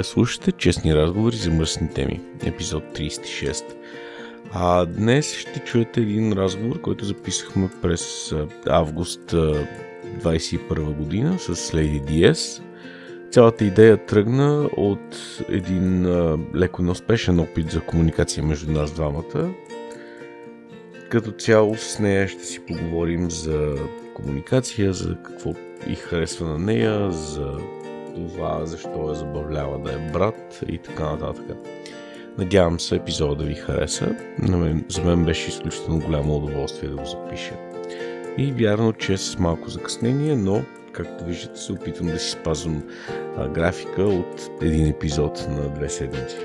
Вие слушате Честни разговори за мръсни теми, епизод 36. А днес ще чуете един разговор, който записахме през август 2021 година с Леди Диес. Цялата идея тръгна от един леко неуспешен опит за комуникация между нас двамата. Като цяло с нея ще си поговорим за комуникация, за какво и харесва на нея, за това защо е забавлява да е брат и така нататък. Надявам се епизода да ви хареса. За мен беше изключително голямо удоволствие да го запиша. И вярно, че с малко закъснение, но както виждате се опитвам да си спазвам а, графика от един епизод на две седмици.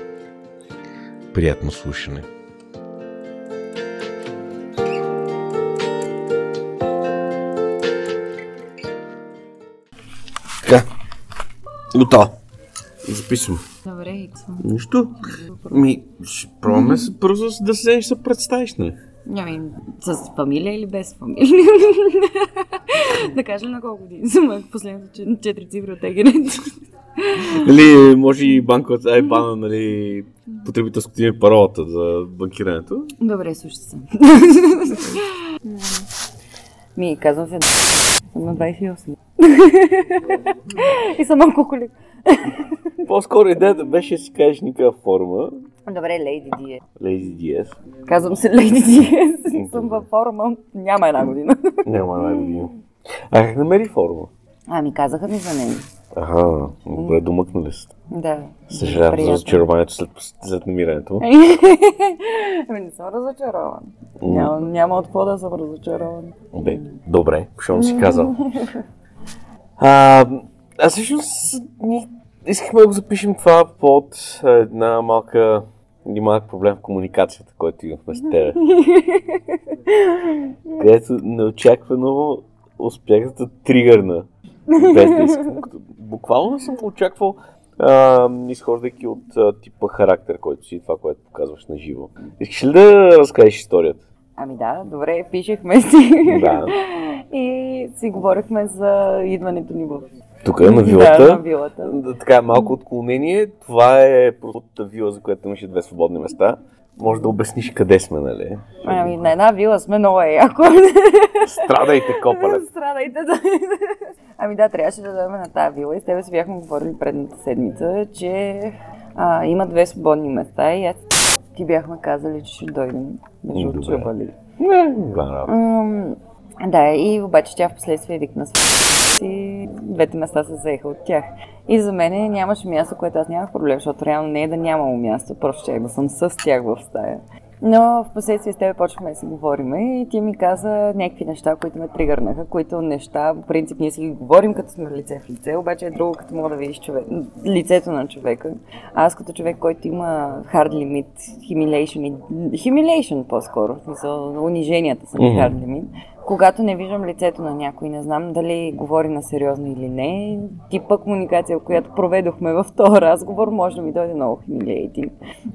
Приятно слушане! Готово. Записвам. Добре, иксвам. Нищо. Ми, ще пробваме се първо да се, се представиш, не? Ами, с фамилия или без фамилия? да кажем на колко години съм последните четири цифри от егенето. Нали, може и банковата айбана, нали, потребителското име паролата за банкирането. Добре, слушай се. Ми, казвам се съм на 28. и съм малко колик. По-скоро идеята беше да си кажеш никаква форма. Добре, Лейди Диес. Лейди Диес. Казвам се Лейди Диес и съм във форма няма една година. няма една година. А как намери форма? Ами казаха ми за нея. Ага, добре домъкнали сте. Да. Съжалявам за разочарованието след, след намирането. ами не съм разочарован. Няма, няма от какво да съм разочарован. Бе, добре, защото си казал. А, а всъщност ни искахме да го запишем това под една малка или малък проблем в комуникацията, който имахме с теб. където неочаквано успях да тригърна без да искам. Буквално съм очаквал, а, изхождайки от а, типа характер, който си, това, което показваш на живо. Искаш ли да разкажеш историята? Ами да, добре, пишехме си. Да. и си говорихме за идването ни в тук е на вилата. Да, на вилата. Така, малко отклонение. Това е просто вила, за която имаше две свободни места. Може да обясниш къде сме, нали? Ами, на една вила сме много е яко. Страдайте, копале. Страдайте, да. Ами да, трябваше да дойдем на тази вила и с тебе си бяхме говорили предната седмица, че а, има две свободни места и аз ти бяхме казали, че ще дойдем между чубали. Не, да, и обаче тя в последствие викна и двете места се заеха от тях. И за мен нямаше място, което аз нямах проблем, защото реално не е да нямало място, просто ще да съм с тях в стая. Но в последствие с теб почнахме да си говорим и ти ми каза някакви неща, които ме тригърнаха, които неща, по принцип ние си ги говорим като сме лице в лице, обаче е друго като мога да видиш човек, лицето на човека. Аз като човек, който има hard limit, humiliation, humiliation по-скоро, униженията са ми mm-hmm. hard limit когато не виждам лицето на някой, не знам дали говори на сериозно или не, типа комуникация, която проведохме в този разговор, може да ми дойде много humiliating,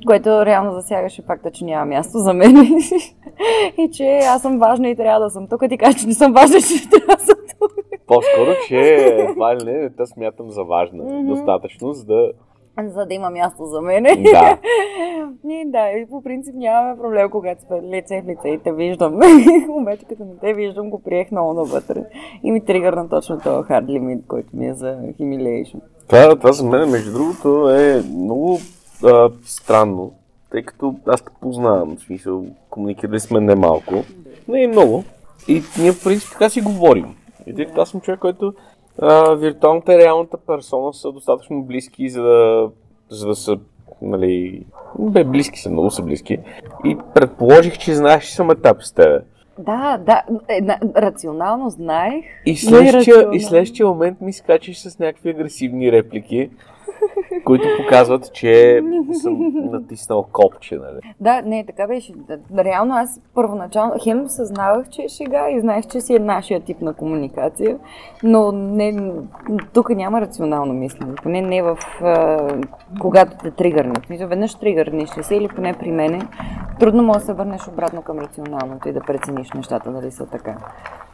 което реално засягаше факта, че няма място за мен и че аз съм важна и трябва да съм тук, ти кажа, че не съм важна, че трябва да съм тук. По-скоро, че едва ли не, те смятам за важна. Mm-hmm. Достатъчно, за да за да има място за мене. Да. и да, и по принцип нямаме проблем, когато сме лице в лице и те виждам. Обаче като не те виждам, го приех много навътре. И ми тригърна точно този hard limit, който ми е за humiliation. Това, това за мен, между другото, е много а, странно. тъй като аз те познавам, в смисъл, комуникирали сме немалко, не и много. И ние в принцип така си говорим. И тъй като аз съм човек, който а, виртуалната и реалната персона са достатъчно близки, за да, за да са, нали, бе, близки са, много са близки. И предположих, че знаеш, че съм етап с тебе. Да, да, е, на, рационално знаех. И следващия, и следващия момент ми скачаш с някакви агресивни реплики, които показват, че съм натиснал копче, нали? Да, не, така беше. Реално аз първоначално хем съзнавах, че е шега и знаех, че си е нашия тип на комуникация, но не, тук няма рационално мислене. Поне не в... А, когато те тригърнат. В смисъл, Веднъж тригърнеш ли се или поне при мене, трудно може да се върнеш обратно към рационалното и да прецениш нещата дали са така.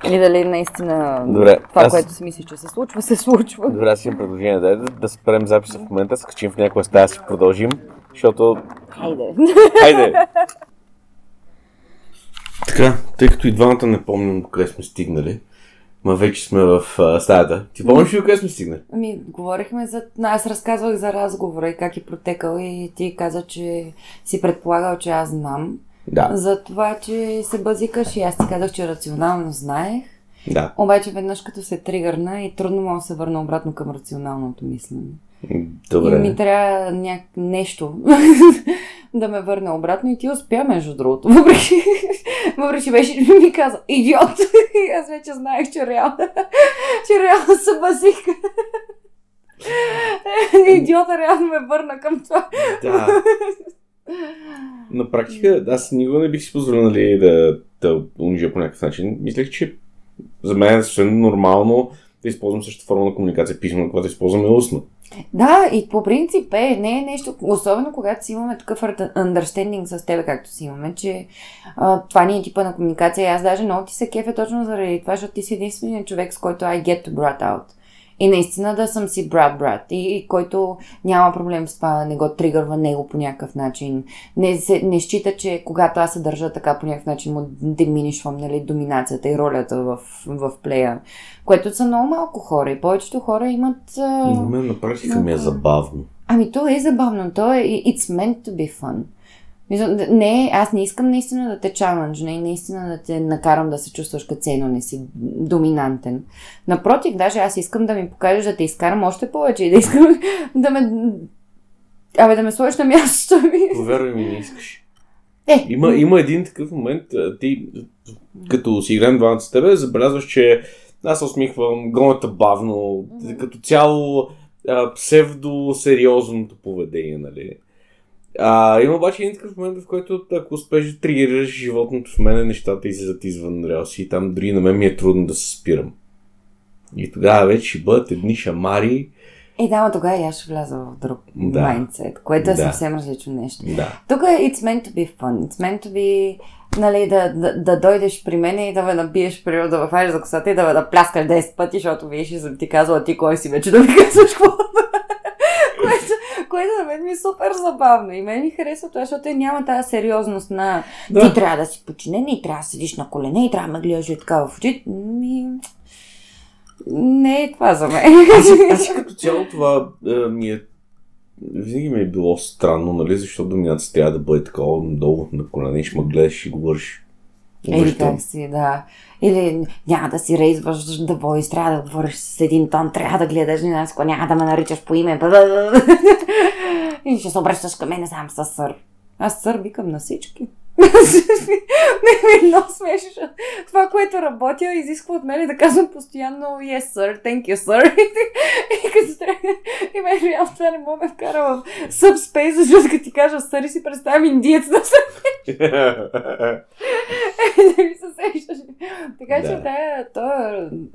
Или дали наистина Добре, това, аз- което си мислиш, че се случва, се случва. Добре, аз имам предложение. Дай да, да спрем записа в момента, скачим в някоя стая, си продължим, защото... Хайде. Хайде! Така, тъй като и двамата не помним до къде сме стигнали, ма вече сме в а, стаята. Ти помниш ли къде сме стигнали? Ами, говорихме за... Аз разказвах за разговора и как е протекал и ти каза, че си предполагал, че аз знам. Да. За това, че се базикаш и аз ти казах, че рационално знаех. Да. Обаче веднъж като се тригърна и трудно мога да се върна обратно към рационалното мислене. Добре. И ми трябва няк... нещо да ме върне обратно и ти успя, между другото. Въпреки, въпреки че беше ми каза, идиот! И аз вече знаех, че реално, че реално се базика. Идиота реално ме върна към това. Да. На практика, аз никога не бих си позволил нали, да, да унижа по някакъв начин. Мислех, че за мен е съвсем нормално да използвам същата форма на комуникация писмена, когато използваме устно. Да, и по принцип е, не е нещо, особено когато си имаме такъв understanding с тебе, както си имаме, че а, това ни е типа на комуникация. Аз даже много ти се кефя точно заради това, защото ти си единственият човек, с който I get to brat out. И наистина да съм си брат-брат. И, и който няма проблем с това, не го тригърва него по някакъв начин. Не, се, не счита, че когато аз се държа така по някакъв начин, му деминишвам нали, доминацията и ролята в, в плея. Което са много малко хора. И повечето хора имат... На мен на практика ми е забавно. Ами то е забавно, то е it's meant to be fun. Не, аз не искам наистина да те чаленджа, не наистина да те накарам да се чувстваш като ценно, не си доминантен. Напротив, даже аз искам да ми покажеш да те изкарам още повече и да искам да ме... Абе, да ме сложиш на мястото ми. Повярвай ми, не искаш. Е, Има, има един такъв момент, ти като си играем двамата с тебе, забелязваш, че аз се усмихвам, гонята бавно, като цяло псевдо-сериозното поведение, нали? А, има обаче един такъв момент, в който ако успеш да тригерираш животното в мене, нещата излизат извън релси и там дори на мен ми е трудно да се спирам. И тогава вече ще бъдат едни шамари. Е, да, но тогава и аз ще вляза в друг Да. майндсет, което е Да. съвсем различно нещо. Да. Тук е it's meant to be fun. It's meant to be нали, да, да, да дойдеш при мен и да ме набиеш, примерно, да ме фанеш за косата и да ме да пляскаш 10 пъти, защото виж, и съм ти казала ти кой си вече да ми казваш какво. което, което на мен ми е супер забавно. И мен ми харесва това, защото няма тази сериозност на Да. ти трябва да си починен и трябва да седиш на колене и трябва да ме гледаш и така в очите. Ми... Не е това за мен. Аз, аз като цяло това а, ми е винаги ми е било странно, нали, защото доминацията трябва да бъде такова долу на колене, ще ме гледаш и говориш. Или как си, да. Или няма да си рейзваш да войс, трябва да говориш с един тон, трябва да гледаш женаско, няма да ме наричаш по име. И ще се обръщаш към мене сам с сър. Аз сър викам на всички. Не ми е много смешно. Това, което работя, изисква от мен да казвам постоянно yes, sir, thank you, sir. И като трябва... И мен реално това не мога да вкара в subspace, защото като ти кажа и си представям индиец да се да ми се сещаш. Така че да. то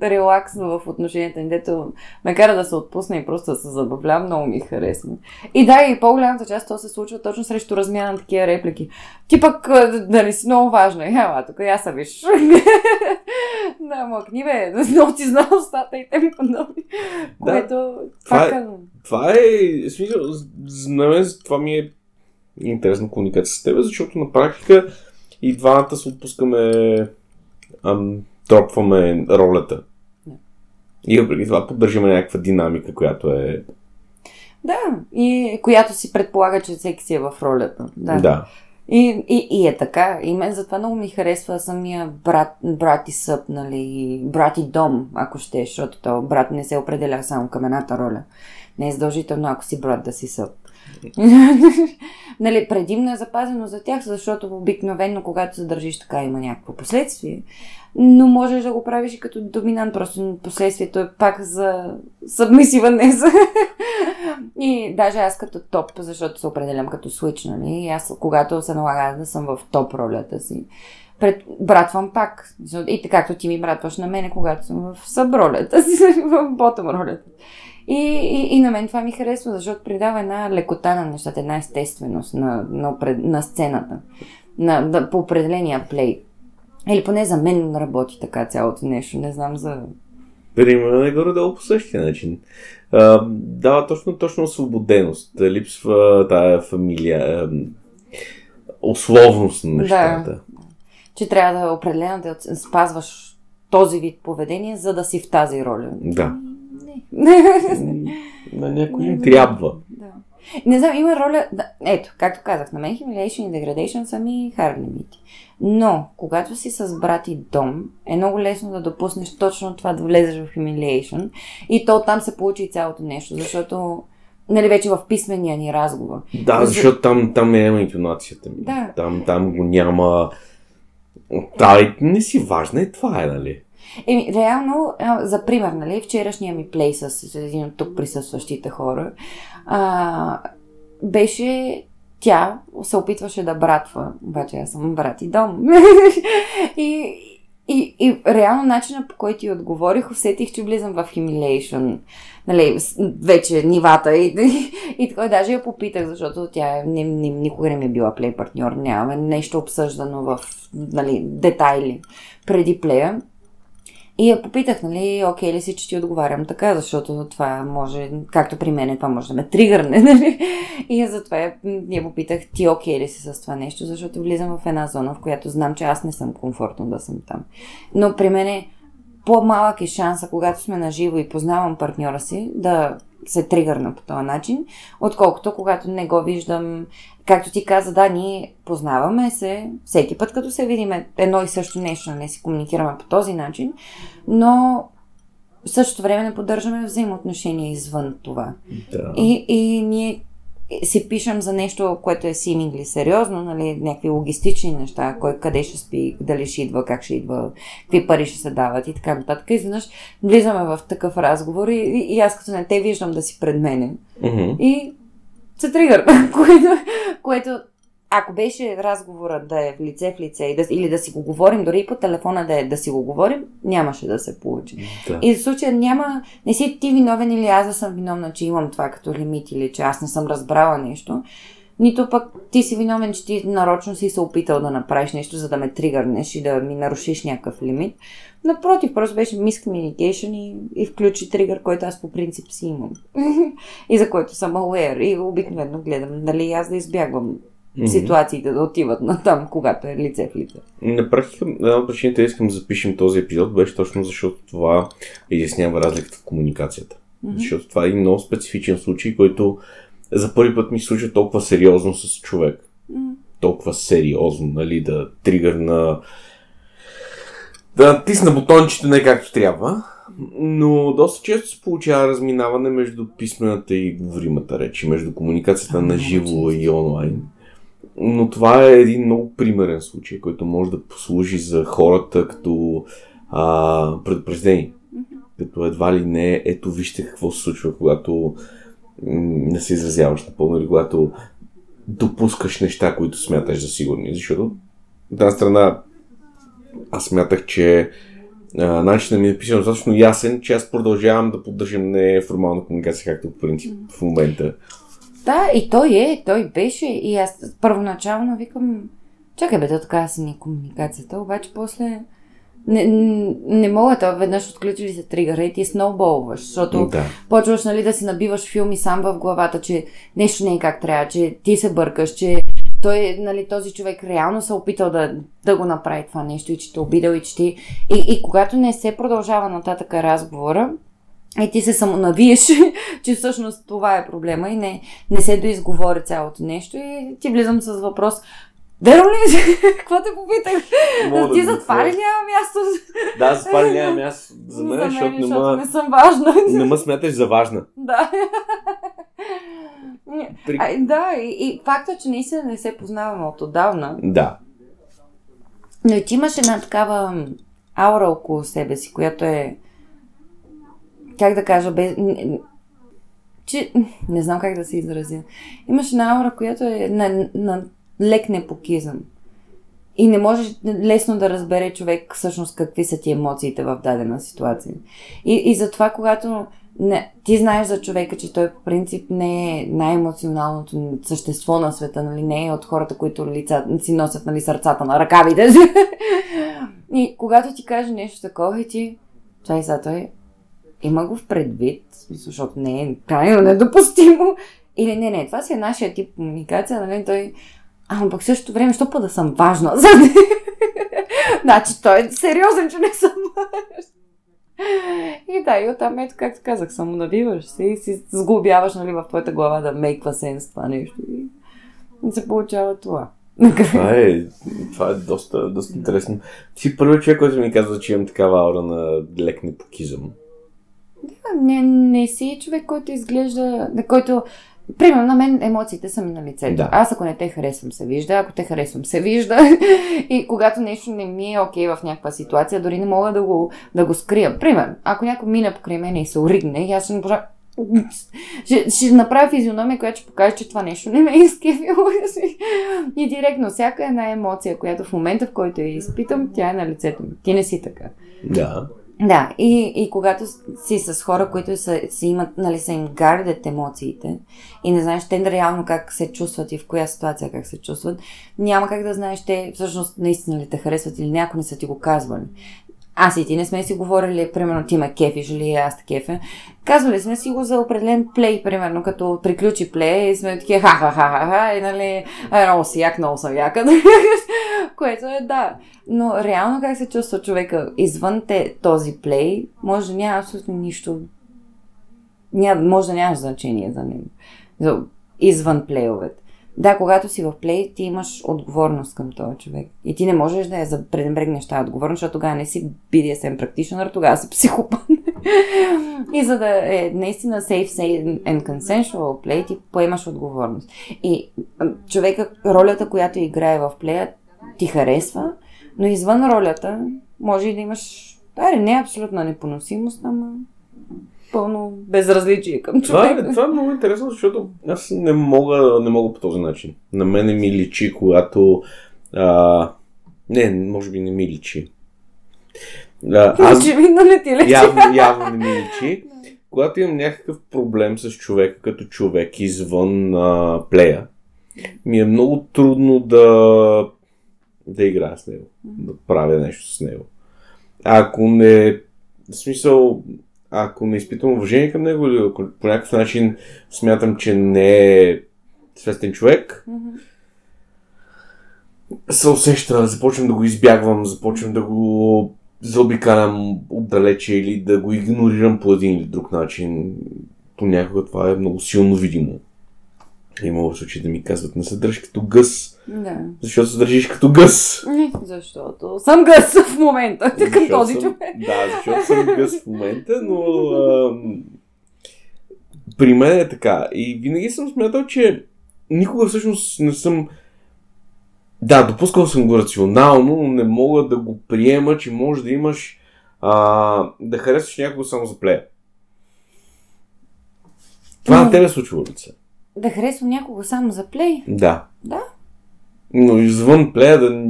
е релаксно в отношенията ни, дето ме кара да се отпусна и просто да се забавлявам, много ми харесва. И да, и по-голямата част то се случва точно срещу размяна на такива реплики. Ти пък, нали си много важна. Ела, тук я са виж. да, мъкни бе, много ти знам устата и те ми подобни. Което, Това е- това е, смисъл, за мен това ми е интересна комуникация с теб, защото на практика и двамата се отпускаме, ам, тропваме ролята. Да. И въпреки това поддържаме някаква динамика, която е... Да, и която си предполага, че всеки си е в ролята. Да. да. И, и, и е така. И мен затова много ми харесва самия брат, брат и съп, нали, брат и дом, ако ще, защото то брат не се определя само към едната роля. Не е задължително, ако си брат да си съп. нали, предимно е запазено за тях, защото обикновено, когато се държиш така, има някакво последствие. Но можеш да го правиш и като доминант, просто последствието е пак за събмисива, не за... и даже аз като топ, защото се определям като свич, нали, аз когато се налага да съм в топ ролята си, пред, братвам пак. И така, както ти ми братваш на мене, когато съм в събролята си, в ботом ролята. И, и, и на мен това ми харесва, защото придава една лекота на нещата, една естественост на, на, на сцената, на, на, по определения плей. Или поне за мен работи така цялото нещо, не знам за... Примерно е горе-долу по същия начин. А, дава точно, точно освободеност. Липсва тая фамилия, условност на нещата. Да. Че трябва да определено да спазваш този вид поведение, за да си в тази роля. Да. На някой им трябва. Да. Не знам, има роля... Да, ето, както казах, на мен Humiliation и Degradation са ми hard лимити. Но, когато си с брат и дом, е много лесно да допуснеш точно това да влезеш в Humiliation и то там се получи цялото нещо, защото нали, вече в писмения ни разговор. Да, защото там, там няма интонацията ми. Да. Там, там го няма... Да, не си важна и това е, нали? Еми, реално, за пример, нали, вчерашния ми плей с един от тук присъстващите хора, а, беше тя се опитваше да братва, обаче аз съм брат и дом. и, и, и реално начина по който ти отговорих, усетих, че влизам в humiliation. Нали, вече нивата и, и, и така даже я попитах, защото тя не, не, никога не ми е била плей партньор, нямаме нещо обсъждано в нали, детайли преди плея. И я попитах, нали, окей ли си, че ти отговарям така, защото това може, както при мен, това може да ме тригърне, нали? И затова я, попитах, ти окей ли си с това нещо, защото влизам в една зона, в която знам, че аз не съм комфортно да съм там. Но при мен е по-малък е шанса, когато сме на живо и познавам партньора си, да се тригърна по този начин, отколкото когато не го виждам. Както ти каза, да, ние познаваме се, всеки път като се видим едно и също нещо, не си комуникираме по този начин, но в същото време не поддържаме взаимоотношения извън това. Да. И, и ние си пишем за нещо, което е симингли сериозно, нали, някакви логистични неща, кой къде ще спи, дали ще идва, как ще идва, какви пари ще се дават и така нататък. Изведнъж влизаме в такъв разговор и, и, и аз като не те виждам да си пред мене. Mm-hmm. И се тригър, което, което ако беше разговора да е в лице в лице и да, или да си го говорим, дори и по телефона да, е, да си го говорим, нямаше да се получи. Да. И в случая няма, не си ти виновен или аз да съм виновна, че имам това като лимит или че аз не съм разбрала нещо. Нито пък ти си виновен, че ти нарочно си се опитал да направиш нещо, за да ме тригърнеш и да ми нарушиш някакъв лимит. Напротив, просто беше miscommunication и, и включи тригър, който аз по принцип си имам. и за който съм aware. И обикновено гледам, дали аз да избягвам mm-hmm. ситуациите да отиват на там, когато е лице в лице. На практика, една от причините искам да запишем този епизод беше точно защото това изяснява разликата в комуникацията. Mm-hmm. Защото това е един много специфичен случай, който за първи път ми се случва толкова сериозно с човек. Толкова сериозно, нали, да тригърна да натисна бутончите не както трябва. Но доста често се получава разминаване между писмената и говоримата реч, между комуникацията на живо и онлайн. Но това е един много примерен случай, който може да послужи за хората като а, предупреждение. Като едва ли не, ето вижте какво се случва, когато не се изразяваш напълно или когато допускаш неща, които смяташ за сигурни. Защото, от една страна, аз смятах, че а, начинът ми е писан достатъчно ясен, че аз продължавам да поддържам неформална комуникация, както по принцип в момента. Да, и той е, той беше. И аз първоначално викам, чакай бе, то така си ни комуникацията, обаче после не, не, мога това веднъж отключили се тригъра и ти сноуболваш, защото Да. почваш нали, да си набиваш филми сам в главата, че нещо не е как трябва, че ти се бъркаш, че той, нали, този човек реално се е опитал да, да го направи това нещо и че те обидал и че ти... И, и когато не се продължава нататък разговора, и ти се самонавиеш, че всъщност това е проблема и не, не се доизговори цялото нещо и ти влизам с въпрос, Верно ли? Какво те попитах? Мога ти да за го това ли кажа. няма място? Да, за това няма място за мен, за мен, защото не защото ма, не съм важна. не ма смяташ за важна. да. При... А, да, и, и факта, че наистина не се познаваме от отдавна, Да. но ти имаш една такава аура около себе си, която е, как да кажа, без, че, не знам как да се изразя. Имаш една аура, която е на, на лек непокизъм. И не можеш лесно да разбере човек всъщност какви са ти емоциите в дадена ситуация. И, и затова, когато не, ти знаеш за човека, че той по принцип не е най-емоционалното същество на света, нали? не е от хората, които лица, си носят нали, сърцата на ръкавите си. И когато ти каже нещо такова и ти, чай сега той има го в предвид, защото не е крайно недопустимо. Или не, не, това си е нашия тип комуникация, нали, той... Ама пък същото време, що па да съм важна? за значи той е сериозен, че не съм. И да, и оттам ето, както казах, самонавиваш се и си сглобяваш нали, в твоята глава да мейква сенс това нещо. И се получава това. Това е, това е доста, доста интересно. Ти си първият човек, който ми казва, че имам такава аура на лек непокизъм. Не, не си човек, който изглежда, на който... Примерно, на мен емоциите са ми на лицето. Да. Аз ако не те харесвам, се вижда. Ако те харесвам, се вижда. И когато нещо не ми е окей в някаква ситуация, дори не мога да го, да го скрия. Примерно, ако някой мине покрай мен и се оригне, аз ще пожа... Ще, ще направя физиономия, която ще покаже, че това нещо не ме е изкефило. И директно, всяка една емоция, която в момента, в който я изпитам, тя е на лицето ми. Ти не си така. Да. Да, и, и когато си с хора, които са, си имат, нали, са им гардят емоциите и не знаеш те реално как се чувстват и в коя ситуация как се чувстват, няма как да знаеш те всъщност наистина ли те харесват или някои не са ти го казвали. Аз и ти не сме си говорили, примерно ти ме кефиш или аз те кефя. Казвали сме си го за определен плей, примерно, като приключи плей и сме такива ха-ха-ха-ха-ха и нали, много си як, много съм яка. Което е да. Но реално как се чувства човека извън те, този плей, може да няма абсолютно нищо. Ня, може да нямаш значение за него. Извън плейовете. Да, когато си в плей, ти имаш отговорност към този човек. И ти не можеш да я пренебрегнеш тази отговорност, защото тогава не си BDSM практичнер, тогава си психопат. и за да е наистина safe, safe and consensual play, ти поемаш отговорност. И човека, ролята, която играе в плея, ти харесва, но извън ролята може и да имаш, да, не абсолютна непоносимост, ама пълно безразличие към Това е, човека. това е много интересно, защото аз не мога, не мога по този начин. На мене ми личи, когато... А, не, може би не ми личи. А, аз Очевидно не ти лечи. явно, явно не ми личи. Когато имам някакъв проблем с човека като човек извън а, плея, ми е много трудно да, да играя с него, да правя нещо с него. Ако не, в смисъл, ако не изпитвам уважение към него или ако по някакъв начин смятам, че не е свестен човек, Мгм. се усеща, започвам да го избягвам, започвам да го заобикалям отдалече или да го игнорирам по един или друг начин. Понякога това е много силно видимо. Имало случаи да ми казват, не се държиш като гъс, Да. защото се държиш като гъс. Не, защото съм гъс в момента към Защото този съм- човек. Да, защото съм гъс в момента, но ам, при мен е така. И винаги съм смятал, че никога всъщност не съм да, допускал съм го рационално, но не мога да го приема, че може да имаш а, да харесваш някого само за плея. Това М. на тебе случва ли се? Да харесвам някого само за плей? Да. Да. Но извън плея да...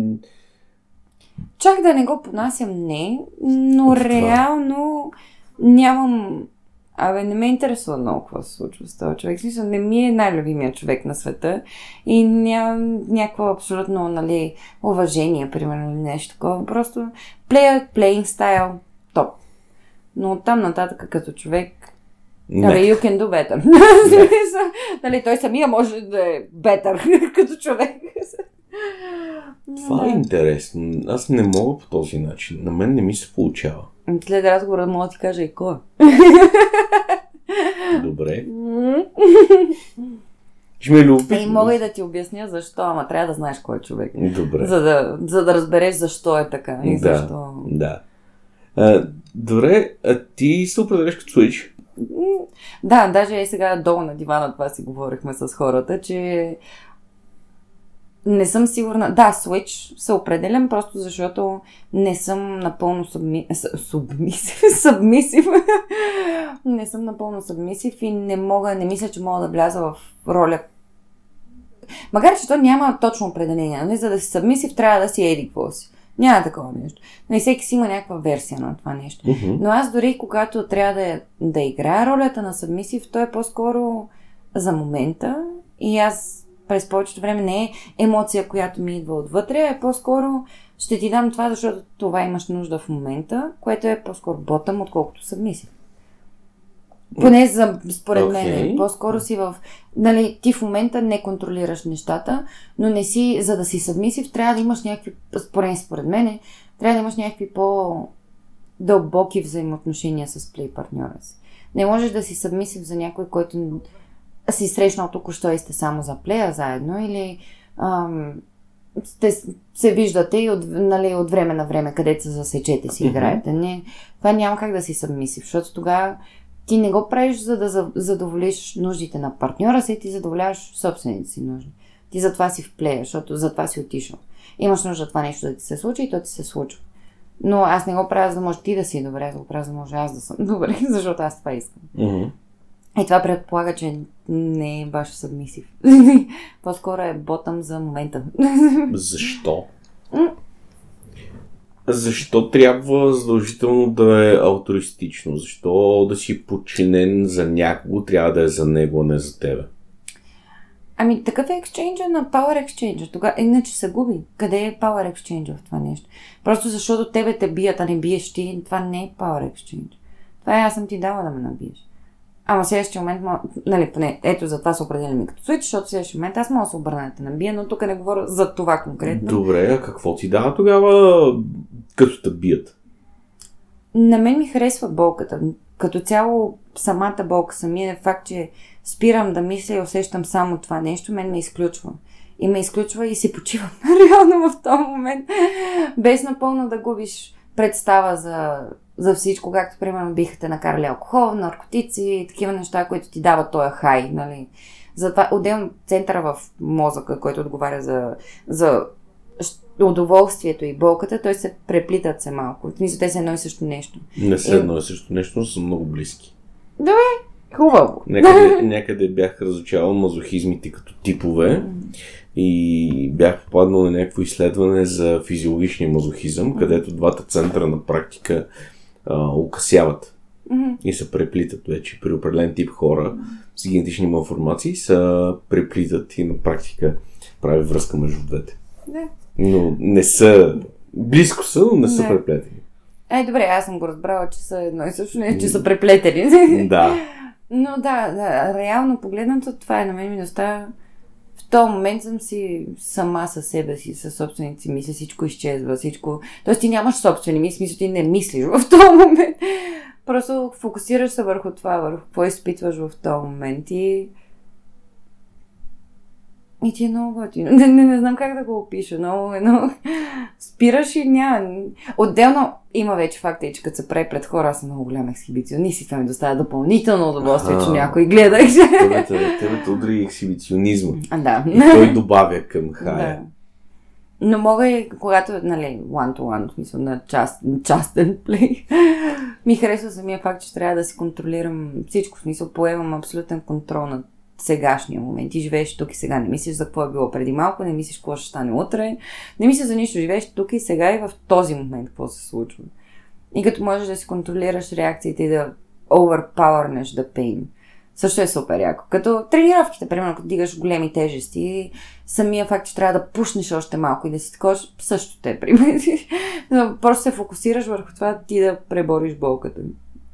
Чак да не го понасям, не, но Това. реално нямам... Абе, не ме интересува много какво се случва с този човек. Смисъл, не ми е най-любимият човек на света и нямам някакво абсолютно, нали, уважение, примерно, или нещо такова. Просто плея, playing style, топ. Но оттам нататък като човек Не. Абе, you can do better. нали, той самия може да е better като човек. Това е интересно. Аз не мога по този начин. На мен не ми се получава. След разговора мога да ти кажа и кой. Добре. Ще ме е любопитно. И мога и да ти обясня защо, ама трябва да знаеш кой е човек. Добре. За да, за да разбереш защо е така и Да. защо. Да. А, добре, а ти се определяш като Switch. Да, даже и сега долу на дивана това си говорихме с хората, че не съм сигурна. Да, Switch се определям просто защото не съм напълно submi... с- субмисив. Събмисив. не съм напълно събмисив и не мога, не мисля, че мога да вляза в роля. Макар, че то няма точно определение. Нали? За да си събмисив, трябва да си еди какво си. Няма такова нещо. Но и всеки си има някаква версия на това нещо. Uh-huh. Но аз дори когато трябва да, да играя ролята на събмисив, то е по-скоро за момента и аз през повечето време не е емоция, която ми идва отвътре, а е по-скоро ще ти дам това, защото това имаш нужда в момента, което е по-скоро ботъм, отколкото събмисив. Поне за, според Окей. мен. По-скоро си в... Нали, ти в момента не контролираш нещата, но не си, за да си събмисив, трябва да имаш някакви, според, според мен, трябва да имаш някакви по дълбоки взаимоотношения с плей партньора си. Не можеш да си събмисив за някой, който си срещнал току-що и сте само за плея заедно или ам, сте, се виждате и от, нали, от време на време, където се засечете си играете. Не, това няма как да си събмисив, защото тогава ти не го правиш за да за- задоволиш нуждите на партньора си, ти задоволяваш собствените си нужди. Ти затова си в плея, защото затова си отишъл. Имаш нужда това нещо да ти се случи и то ти се случва. Но аз не го правя, за да може ти да си добре, аз го правя, за да може аз да съм добре, защото аз това искам. Uh-huh. И това предполага, че не е баш събмисив. По-скоро е ботъм за момента. Защо? Защо трябва задължително да е алтруистично? Защо да си подчинен за някого трябва да е за него, а не за тебе? Ами такъв е ексчейнджа на Power Exchange. Тогава иначе се губи. Къде е Power Exchange в това нещо? Просто защото тебе те бият, а не биеш ти, това не е Power Exchange. Това е аз съм ти дала да ме набиеш. Ама следващия момент, нали, поне, ето за това се определяме като switch, защото следващия момент аз мога да се обърна да те набия, но тук не говоря за това конкретно. Добре, а какво ти дава тогава, като те бият? На мен ми харесва болката. Като цяло самата болка, самия факт, че спирам да мисля и усещам само това нещо, мен ме изключва. И ме изключва и си почивам реално в този момент, без напълно да губиш представа за, за всичко, както примерно биха те накарали алкохол, наркотици и такива неща, които ти дават този хай. Нали? Затова отделно центъра в мозъка, който отговаря за, за удоволствието и болката, той се преплитат се малко. В смисъл, те са едно и също нещо. Не са едно и също нещо, но са много близки. Хубаво. Някъде, някъде бях разучавал мазохизмите като типове и бях попаднал на някакво изследване за физиологичния мазохизъм, където двата центъра на практика а, укъсяват Мгм. и се преплитат вече при определен тип хора с генетични малформации, се преплитат и на практика прави връзка между двете. Да. Но не са... Близко са, но не са Да. преплетени. Е, добре, аз съм го разбрала, че са едно и също не, че са преплетени. Да. Но да, да, реално погледнато, това е на мен ми доста... В този момент съм си сама със себе си, със собствените си мисли, всичко изчезва, всичко... Тоест ти нямаш собствени мисли, смисъл ти не мислиш в този момент. Просто фокусираш се върху това, върху какво изпитваш в този момент и... И ти е много готино. Не, не, не знам как да го опиша. Много, едно... Спираш и няма... Отделно има вече факта, че като се прави пред хора, аз съм много голям ексхибиционист и това ми доставя допълнително удоволствие, че някой гледа. Тебе, тебе, тебе те удари ексхибиционизма. А, да. И той добавя към хая. Да. Но мога и когато, нали, one to one, в смисъл на част, частен плей, ми харесва самия факт, че трябва да си контролирам всичко. В смисъл, поемам абсолютен контрол над сегашния момент. Ти живееш тук и сега. Не мислиш за какво е било преди малко, не мислиш какво ще стане утре. Не мислиш за нищо. Живееш тук и сега и в този момент какво се случва. И като можеш да си контролираш реакциите и да overpowerнеш the pain. Също е супер яко. Като тренировките, примерно, като дигаш големи тежести, самия факт, че трябва да пушнеш още малко и да си такова, също те примери. Просто се фокусираш върху това ти да пребориш болката.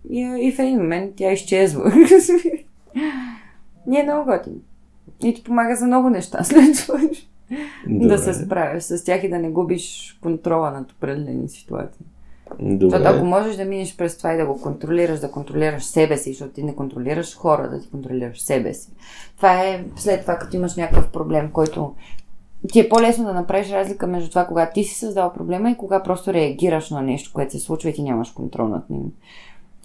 И, и в един момент тя изчезва. Ние е много готино. И ти помага за много неща след това. Да се справиш с тях и да не губиш контрола над определени ситуации. Защото ако можеш да минеш през това и да го контролираш, да контролираш себе си, защото ти не контролираш хора, да ти контролираш себе си. Това е след това, като имаш някакъв проблем, който ти е по-лесно да направиш разлика между това, когато ти си създал проблема и кога просто реагираш на нещо, което се случва и ти нямаш контрол над него.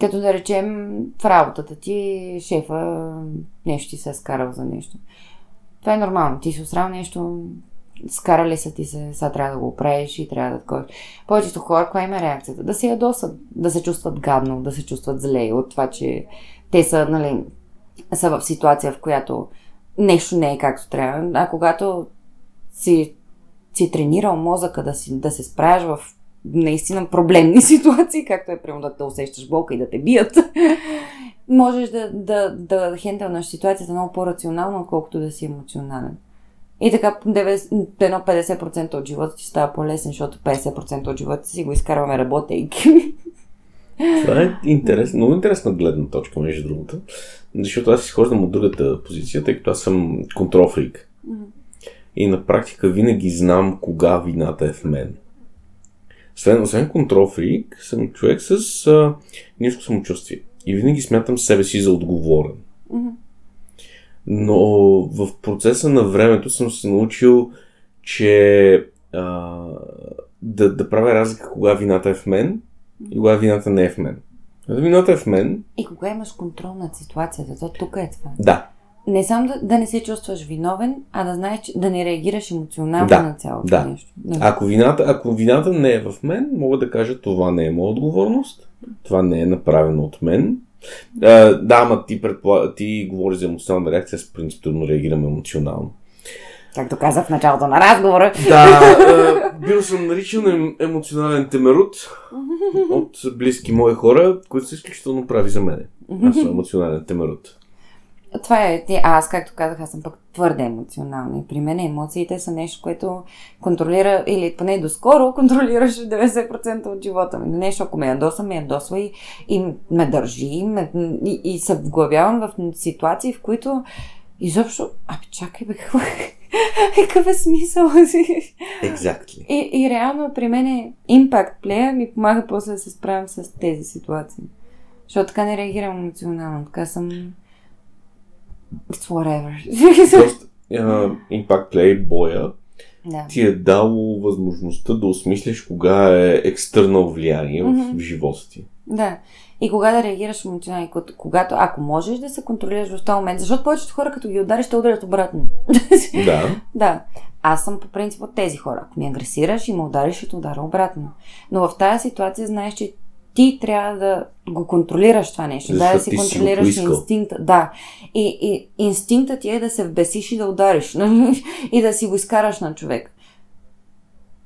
Като да речем в работата ти шефа нещо ти се е скарал за нещо. Това е нормално. Ти си осрал нещо, скарали са ти се, сега трябва да го оправиш и трябва да такова. Повечето хора, каква има реакцията? Да се ядосат, да се чувстват гадно, да се чувстват зле от това, че те са, нали, са в ситуация, в която нещо не е както трябва. А когато си, си тренирал мозъка да, си, да се справяш в наистина проблемни ситуации, както е примерно да те усещаш болка и да те бият, можеш да, да, да хендълнаш ситуацията много по-рационално, отколкото да си емоционален. И така 90, едно 50% от живота ти става по-лесен, защото 50% от живота си го изкарваме работейки. Това е интерес, много интересна гледна точка, между другото. Защото аз изхождам от другата позиция, тъй като аз съм контрол фрик. И на практика винаги знам кога вината е в мен. Освен, освен контрол фрик, съм човек с а, ниско самочувствие. И винаги смятам себе си за отговорен. Но в процеса на времето съм се научил, че а, да, да правя разлика кога вината е в мен и кога вината не е в мен. Вината е в мен, И кога имаш контрол над ситуацията, то тук е това. да, Не само да, да не се чувстваш виновен, а да знаеш, че да не реагираш емоционално Да, на цялото да. нещо. Да. Ако вината, ако вината не е в мен, мога да кажа, това не е моя отговорност, това не е направено от мен. А, да, ама ти, предполаг... ти говориш за емоционална реакция, аз принципно реагирам емоционално. Както казах в началото на разговора. Да, а, бил съм наричан ем, емоционален темерут от близки мои хора, които са изключително прави за мен. Аз съм емоционален темерут. Това е, а аз както казах, аз съм пък твърде емоционална. И при мен емоциите са нещо, което контролира, или поне доскоро контролираше 90% от живота ми. Нещо, ако ме ядоса, ме ядосва и, и ме държи, и, ме, и, и се вглавявам в ситуации, в които изобщо, абе чакай бе, какво е- какъв е смисъл? Exactly. И, и реално при мен е Impact Player ми помага после да се справям с тези ситуации. Защото така не реагирам емоционално. Така съм... It's whatever. А, Impact Play боя да. ти е дало възможността да осмислиш кога е екстернал влияние Мгм. в живота ти. да. И кога да реагираш емоционално, когато- когато, ако можеш да се контролираш в този момент, защото повечето хора, като ги удариш, ще ударят обратно. Да. Да. Аз съм по принцип от тези хора. Ако ми агресираш и ме удариш, ще те удара обратно. Но в тази ситуация знаеш, че ти трябва да го контролираш това нещо. да, да си си контролираш поискал. инстинкта. Да. И, и инстинктът ти е да се вбесиш и да удариш. и да си го изкараш на човек.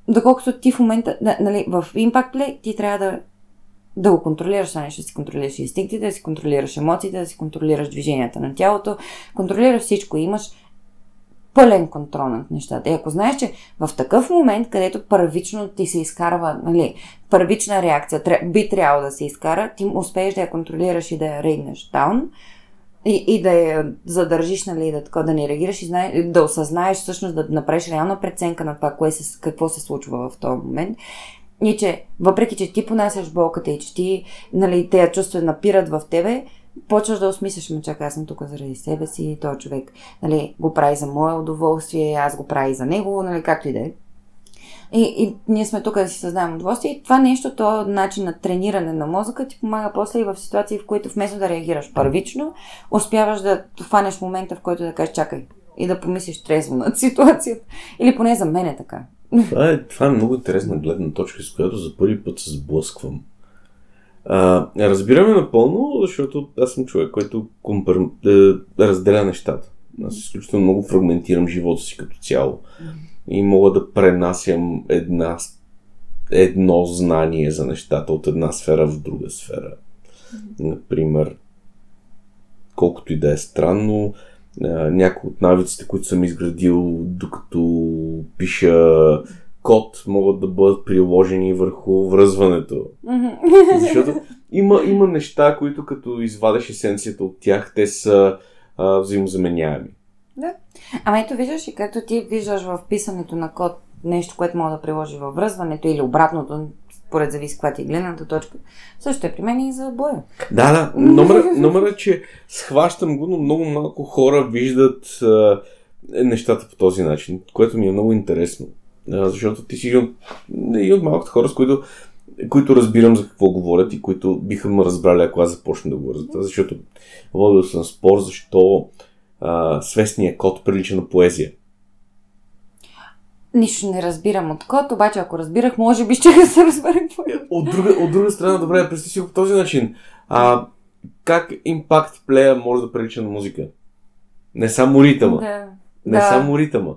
Доколкото ти в момента, нали, в Impact Play ти трябва да да го контролираш това нещо, да си контролираш инстинктите, да си контролираш емоциите, да си контролираш движенията на тялото, контролираш всичко. Имаш пълен контрол над нещата. И ако знаеш, че в такъв момент, където първично ти се изкарва, нали, първична реакция би трябвало да се изкара, ти успееш да я контролираш и да я рейднеш даун и, и да я задържиш, нали, да, така, да не реагираш и знае, да осъзнаеш всъщност, да направиш реална преценка на това, кое се, какво се случва в този момент. И че, въпреки, че ти понасяш болката и че ти, нали, тези чувства напират в тебе, почваш да осмисляш, ме чакай, аз съм тук заради себе си, този човек нали, го прави за мое удоволствие, аз го прави за него, нали, както и да е. И, и ние сме тук да си създаваме удоволствие. И това нещо, този начин на трениране на мозъка ти помага после и в ситуации, в които вместо да реагираш първично, успяваш да хванеш момента, в който да кажеш чакай и да помислиш трезво над ситуацията. Или поне за мен е така. Това е, това е много интересна гледна точка, с която за първи път се сблъсквам. А, разбираме напълно, защото аз съм човек, който компар... е, разделя нещата. Аз изключително много фрагментирам живота си като цяло. И мога да пренасям една, едно знание за нещата от една сфера в друга сфера. Например, колкото и да е странно, някои от навиците, които съм изградил докато пиша код, могат да бъдат приложени върху връзването. Защото има, има неща, които като извадеш есенцията от тях, те са а, взаимозаменяеми. Да. Ама ето виждаш и както ти виждаш в писането на код нещо, което може да приложи във връзването или обратното, според зависи каква ти е гледната точка. Също е при мен и за боя. Да, да. Номер, номер е, че схващам го, но много малко хора виждат а, нещата по този начин, което ми е много интересно. Защото ти си един от, малкото хора, с които, които разбирам за какво говорят и които биха ме разбрали, ако аз започна да говоря за това. Защото водил съм спор, защо а, свестния код прилича на поезия. Нищо не разбирам от код, обаче ако разбирах, може би ще се разбере какво е. От друга, от друга страна, добре, представи си го по този начин. А, как импакт плея може да прилича на музика? Не само ритъма. Да. Не да. само ритъма.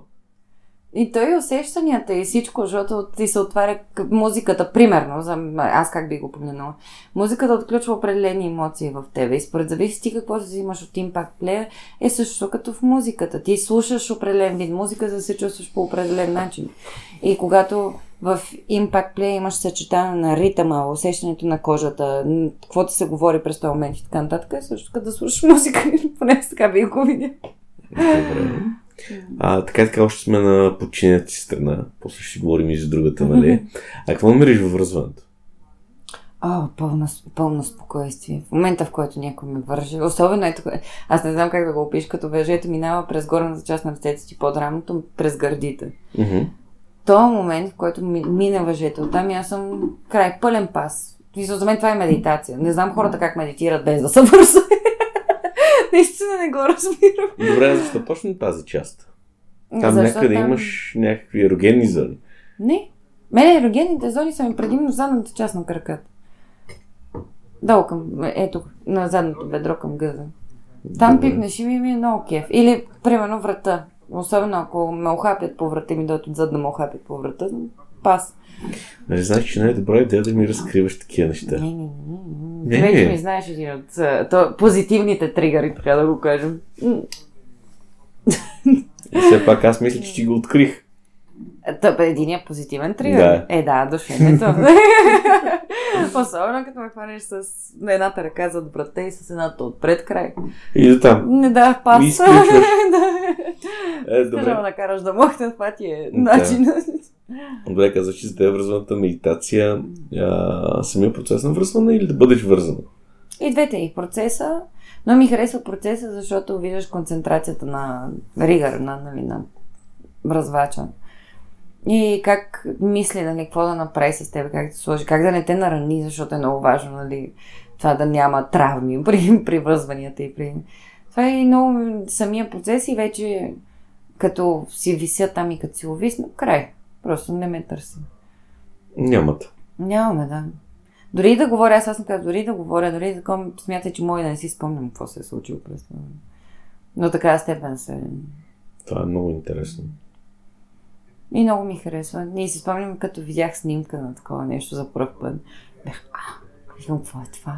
И той усещанията и всичко, защото ти се отваря музиката, примерно, за, аз как би го погледнала. Музиката отключва определени емоции в тебе и според зависи ти какво си взимаш от Impact Player е също като в музиката. Ти слушаш определен вид музика, за да се чувстваш по определен начин. И когато в Impact Player имаш съчетане на ритъма, усещането на кожата, какво ти се говори през този момент и така нататък, е също като да слушаш музика, поне така би го видя. Добре. А, така така още сме на подчинената си страна. После ще си говорим и за другата, нали? А какво намериш във връзването? О, пълно, пълно спокойствие. В момента, в който някой ме върже, особено ето, аз не знам как да го опиш, като въжето минава през горната част на ръцете ти под рамото, през гърдите. Мгм. То момент, в който ми, мине въжето, оттам аз съм край, пълен пас. За мен това е медитация. Не знам хората как медитират без да се върза. Наистина не го разбирам. Добре, защо точно тази част? Там Защо някъде там- имаш някакви ерогенни зони. Не. Мене ерогенните зони са ми предимно в задната част на краката. Долу към, ето, на задното бедро към гъза. Там Добре. пипнеш и ми ми е много кеф. Или, примерно, врата. Особено ако ме охапят по врата ми дойдат отзад да ме охапят по врата. Пас. Нали знаеш, че не е добра идея да ми разкриваш такива неща. Не, не, не. Не. не. Ми знаеш един от то, позитивните тригъри, така да го кажем. Все пак аз мисля, че ти го открих. Та, бе, единия позитивен тригър. Да. Е, да, душенето. Особено като ме хванеш с на едната ръка зад врата и с едната отпред край. И до там. Не да, пас. И да. Е, добре. да накараш да махне, това ти е Да. начин. Добре, казваш, че за теб е връзваната медитация а, самия процес на връзване или да бъдеш вързана? И двете и процеса, но ми харесва процеса, защото виждаш концентрацията на ригър, на, нали, на връзвача. И как мисли, нали, какво да направи с теб, как да се сложи, как да не те нарани, защото е много важно, нали, това да няма травми при, при връзванията и при... Това е и много самия процес и вече като си вися там и като си увисна, край. Просто не ме търси. Нямат. Нямаме, да. Дори да говоря, аз, аз съм казала, дори да говоря, дори да такова, смятай, че мога да не си спомням какво се е случило през това. Но така степен се... Това е много интересно. И много ми харесва. Ние си спомням, като видях снимка на такова нещо за първ път. Бях, а, викам, какво е това?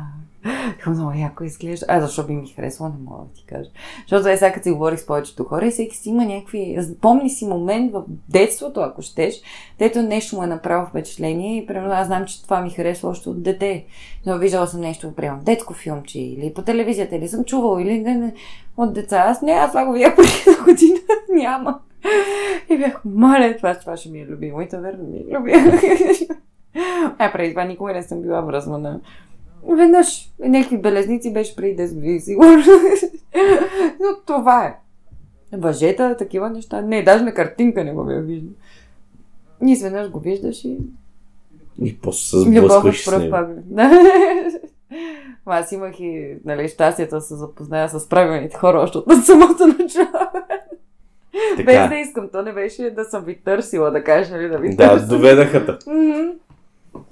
Викам, много яко изглежда. А, защо би ми харесало, не мога да ти кажа. Защото е сега, като си говорих с повечето хора и всеки си има някакви... Помни си момент в детството, ако щеш, дето нещо му е направило впечатление и примерно аз знам, че това ми харесва още от дете. Но виждала съм нещо, примерно, детско филмче или по телевизията, или съм чувала, или не, не, от деца. Аз не, аз това го видях преди година. Няма. И бях, моля, това, това ще ми е любимо. И то верно ми е любимо. А, преди това никога не съм била връзвана. Веднъж някакви белезници беше преди 10 години, сигурно. Но това е. Въжета, такива неща. Не, даже на картинка не го бях виждал. И изведнъж го виждаш и И после се сблъскваш с него. Да. Аз имах и нали, щастието да се запозная с правилните хора още от самото начало. Без да Така. искам, то не беше да съм ви търсила, да кажа, нали, да ви Да, търся. доведаха те. Мгм.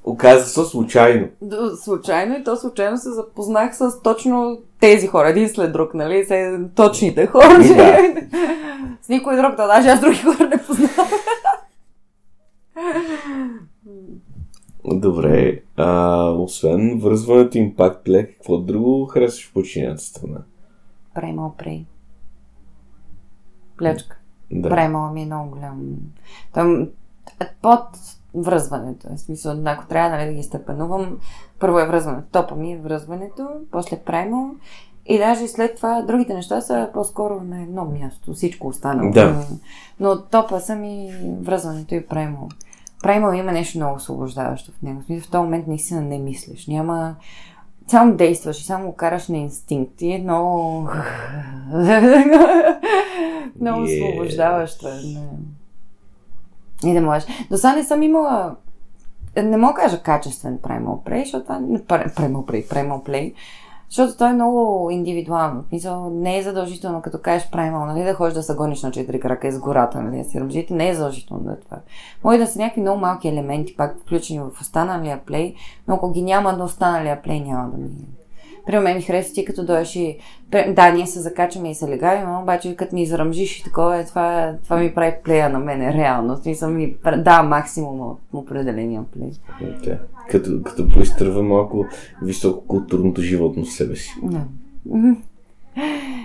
Оказа се случайно. Д- Случайно и то случайно се запознах с точно тези хора, един след друг, нали? Се, точните хора. Да. с никой друг, да даже аз други хора не познавам. Добре. А, освен връзването импакт лек, какво друго харесваш в починената страна? Праймал прей. Плячка. Да. Праймала ми е много голям. Там, е, под връзването. В смисъл, ако трябва нали, да ги степенувам, първо е връзването. Топа ми е връзването, после праймал. И даже след това другите неща са по-скоро на едно място. Всичко останало. Да. Но топа са ми връзването и праймал. Праймал има нещо много освобождаващо в него. В този момент наистина не мислиш. Няма... Само действаш и само караш на инстинкт. И е много... много Yes. освобождаващо. Не. И да можеш. До сега не съм имала не мога да кажа качествен Primal Play, защото това Primal Play, Primal Play, защото той е много индивидуално. В Смисъл, не е задължително, като кажеш Primal, нали, да ходиш да се гониш на четири крака из гората, нали, да си ръмжите, не е задължително да е това. Може да са някакви много малки елементи, пак включени в останалия плей, но ако ги няма на останалия плей, няма да ми Примерно мен ми хареса ти като дойдеш и... Да, ние се закачаме и се легавим, обаче като ми изръмжиш и такова, е, това, това ми прави плея на мене, реално. Смисъл ми... Да, максимум от определения плей. Okay. Като, като поизтърва малко висококултурното животно в себе си. Да.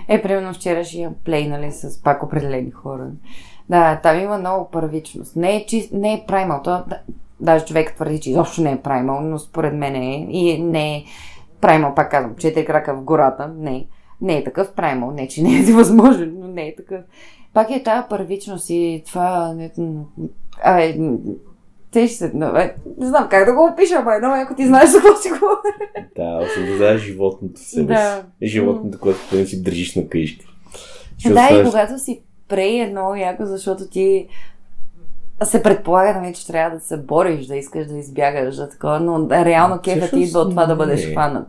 Е, примерно вчера ще имам плей, нали, с пак определени хора. Да, там има много първичност. Не е, чист, не е праймал. То, да, даже човек твърди, че изобщо не е праймал, но според мен е. И не е праймал, пак казвам, четири крака в гората. Не. Не е такъв праймал. Не, че не е възможен, но не е такъв. Пак е тази първичност и това... А, е, те ще се... но, е, Не знам как да го опиша, ама едно, ако ти знаеш за какво си говоря. Да, освобождава животното в себе Да. си. Животното, което по принцип държиш на. Защото Да, и е- когато си прей е много яко, защото ти се предполага, нали, че трябва да се бориш, да искаш да избягаш, да такова, но реално кефът ти идва от това да бъдеш не. хванат.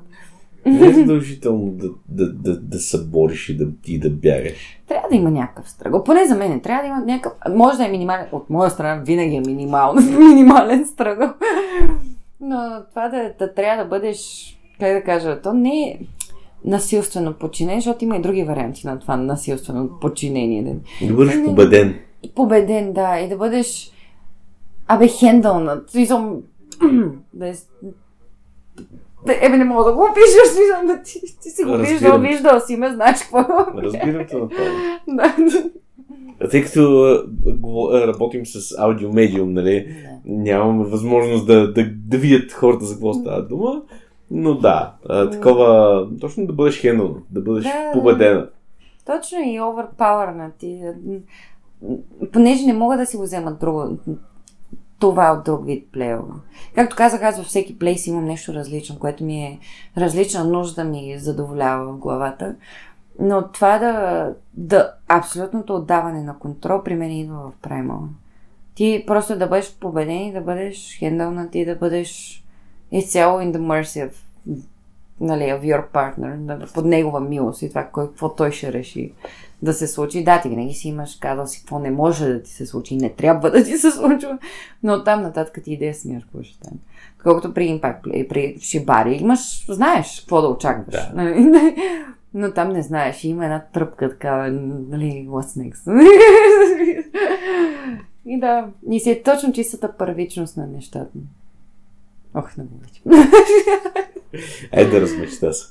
Не е задължително да, да, да, да се бориш и да, и да бягаш. Трябва да има някакъв стръгъл. Поне за мен трябва да има някакъв... Може да е минимален. От моя страна винаги е минимално, минимален стръгъл. Но това да, да трябва да бъдеш... Как да кажа? То не е насилствено подчинение, защото има и други варианти на това насилствено подчинение. да. Да бъдеш Не. Победен. победен, да, и да бъдеш абе хендълнат. Смисъл, да е... Ебе, не мога да го опишеш, смисъл, да ти, ти си го Разбирам. виждал, виждал си ме, знаеш какво. Разбирам те направо. да. А тъй като работим с аудиомедиум, нали, нямаме възможност да, да, да видят хората за какво става дума, но да, такова, точно да бъдеш хендъл, да бъдеш Да, да. победена. Точно и overpower ти. Понеже не мога да си го вземат друго, това от друг вид плейове. Както казах, аз във всеки плей си имам нещо различно, което ми е различна нужда ми задоволява в главата. Но това да, да абсолютното отдаване на контрол при мен идва в праймала. Ти просто да бъдеш победен и да бъдеш хендълнат и да бъдеш изцяло in the mercy of, нали, of your partner, под негова милост и това, какво той ще реши да се случи. Да, ти винаги си имаш казал си какво не може да ти се случи, не трябва да ти се случва, но там нататък ти идея смираш какво ще стане. Колкото при Play, при Шибари, имаш, знаеш какво да очакваш. Да. Нали? Но там не знаеш, има една тръпка такава, нали, what's next? и да, и си е точно чистата първичност на нещата. Ох, не обичам. Айде да размечта се.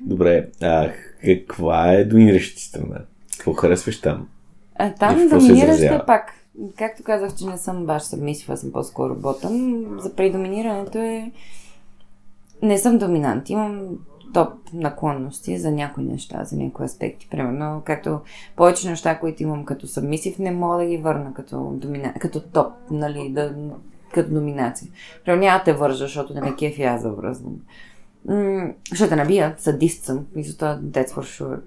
Добре, а каква е доминиращата страна? Какво харесваш там? А там доминираща пак. Както казах, че не съм баш събмисива, съм по-скоро ботъм. За предоминирането е... Не съм доминант. Имам топ наклонности за някои неща, за някои аспекти. Примерно, както повече неща, които имам като събмисив, не мога да ги върна като, домина... като топ, нали, да... като доминация. Примерно няма да те вържа, защото не ме кефи аз да връзвам. М- ще те набият, садист съм, за това that's for sure.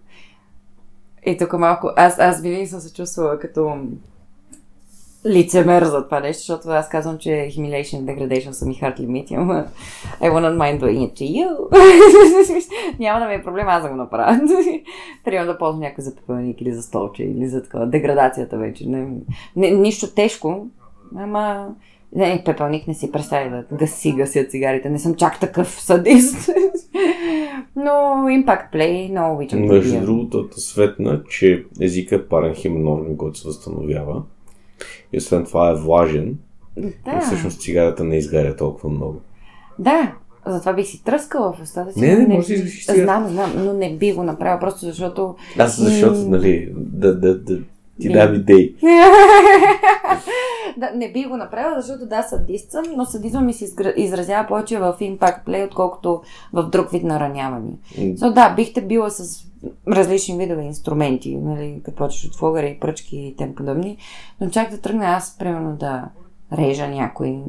И тук малко, аз, аз винаги съм се чувствала като лицемер за това нещо, защото аз казвам, че humiliation and degradation са ми hard limit, ама I wouldn't mind doing it to you. Няма да ми е проблем аз да го направя. Трябва да ползвам някой за пепелник или за столче или за такова. Деградацията вече. Не, не, нищо тежко, ама не, пепелник не си представи да гаси, гася цигарите. Не съм чак такъв садист. Но Impact Play много обичам да Между пия. другото, светна, че езика е парен химен орган, който се възстановява. И освен това е влажен. И Да. всъщност цигарата не изгаря толкова много. Да, затова бих си тръскала в устата си. Не, но не, може да. Знам, знам, но не би го направила, просто защото... Аз защото, нали, да, да, да ти Би. дам идеи. да, не би го направила, защото да, садист съм, но садизма ми се изразява повече в Impact Play, отколкото в друг вид нараняване. М, So, да, бих те била с различни видове инструменти, нали, като почваш от флогъра и пръчки и тем подобни, но чак да тръгна аз, примерно, да режа някой,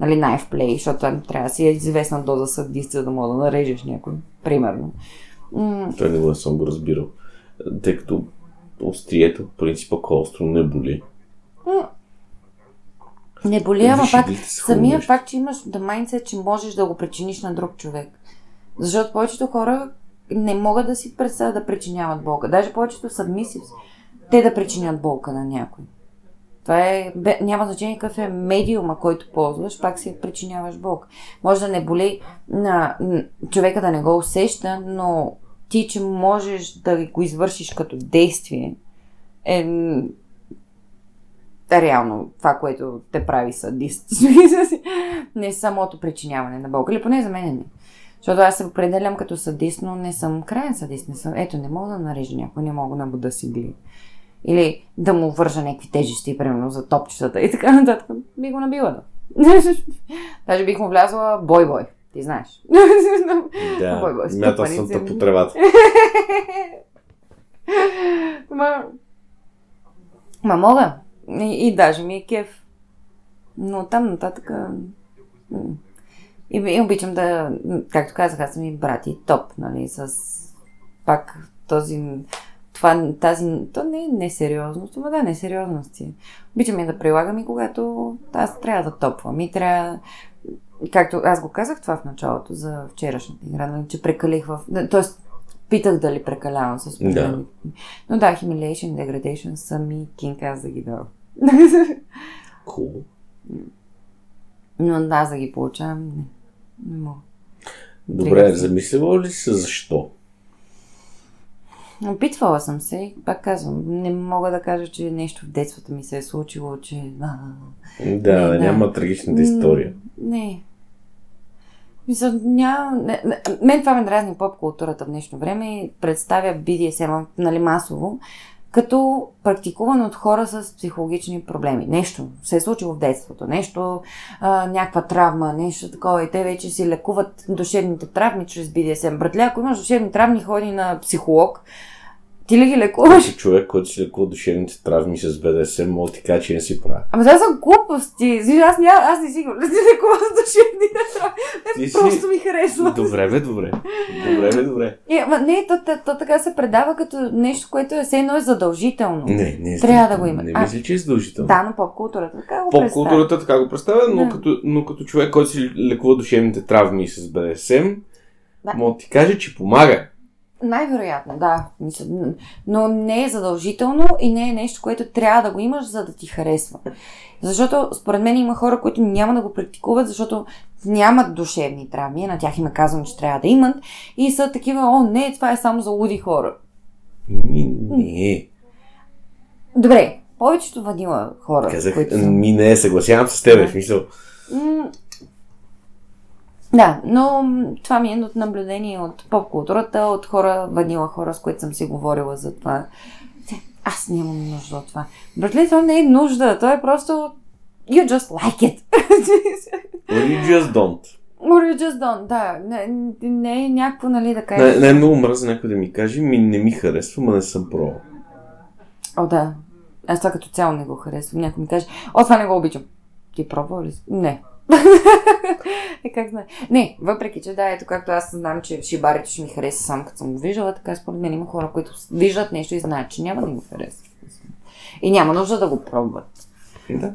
нали, knife play, защото там трябва да си е известна доза садист, за да мога да нарежеш някой, примерно. М- Той не го съм го разбирал. Тъй като острието, по принцип, ако остро не боли. Не боли, ама пак са самия факт, че имаш да майндсет, че можеш да го причиниш на друг човек. Защото повечето хора не могат да си представят да причиняват болка. Даже повечето submissives, те да причинят болка на някой. Това е, бе, няма значение какъв е медиума, който ползваш, пак си причиняваш болка. Може да не боли на човека да не го усеща, но ти, че можеш да го извършиш като действие, е реално това, което те прави садист. не самото причиняване на болка. Или поне за мен не. Защото аз се определям като садист, но не съм крайен садист. Не съм. Ето, не мога да нарежа някой, не мога да набуда си гли. Или да му вържа някакви тежести, примерно за топчетата и така нататък. Би го набила да. Даже бих му влязла бой-бой. Ти знаеш. Да, Бой, бой, мятал съм те по тревата. Ма... Ма мога. И, и даже ми е кеф. Но там нататък... И, и обичам да... Както казах, аз съм и брат и топ, нали, с... Пак този... Това, тази... То не е несериозност, но да, несериозност си. Обичам я да прилагам и когато аз трябва да топвам и трябва... Както аз го казах това в началото за вчерашната игра, нали, че прекалих в... Тоест, питах дали прекалявам с проблеми. Но да, humiliation, degradation са ми кинг аз да ги дам. Cool. Но да, аз да ги получавам, не. Не мога. Добре, замислила ли се защо? Опитвала съм се пак казвам, не мога да кажа, че нещо в детството ми се е случило, че... А, Да, Не, да. няма трагичната история. Не. Мисля, няма... Не, не, мен това ме дразни поп културата в днешно време и представя BDSM, нали, масово, като практикуван от хора с психологични проблеми. Нещо се е случило в детството, нещо, а, някаква травма, нещо такова и те вече си лекуват душевните травми чрез BDSM. Братле, ако имаш душевни травми, ходи на психолог. Ти ли ги лекуваш? Си човек, който си лекува душевните травми с БДСМ, мога ти кажа, че не си прави. Ама това са глупости. Виж, Аз, ня... аз не си го лекувам с душевни травми. Си- Просто ми харесва. Добре, бе, добре. Добре, бе, добре. Е, ма не, то, то, то, така се предава като нещо, което е все едно е задължително. Не, не е Трябва да го има. Не А, мисля, че е задължително. Да, но поп-културата така го Поп представя. културата така го представя, но, Да. като, но като човек, който си лекува душевните травми с БДСМ, Да. мога да ти каже, че помага. Най-вероятно, да. Но не е задължително и не е нещо, което трябва да го имаш, за да ти харесва. Защото според мен има хора, които няма да го практикуват, защото нямат душевни травми, на тях им е казано, че трябва да имат и са такива, о, не, това е само за луди хора. Ми, не. Добре, повечето ванила хора, Казах, които ми не, съгласявам се с тебе, в смисъл. Да, но това ми е от наблюдение от поп-културата, от хора, ванила хора, с които съм си говорила за това. Аз нямам нужда от това. Братле, това не е нужда, то е просто you just like it. Or you just don't. Or you just don't, да. Не, не е някакво, нали, да Не, кажеш. не е много мръзна някой да ми каже, ми не ми харесва, ма не съм пробвал. О, да. Аз това като цяло не го харесвам. Някой ми каже, о, това не го обичам. Ти пробвал ли? Не. е, как знае. Не, въпреки, че да, ето както аз знам, че шибарито ще ми хареса само като съм го виждала, така според мен има хора, които виждат нещо и знаят, че няма да им хареса. И няма нужда да го пробват. Да.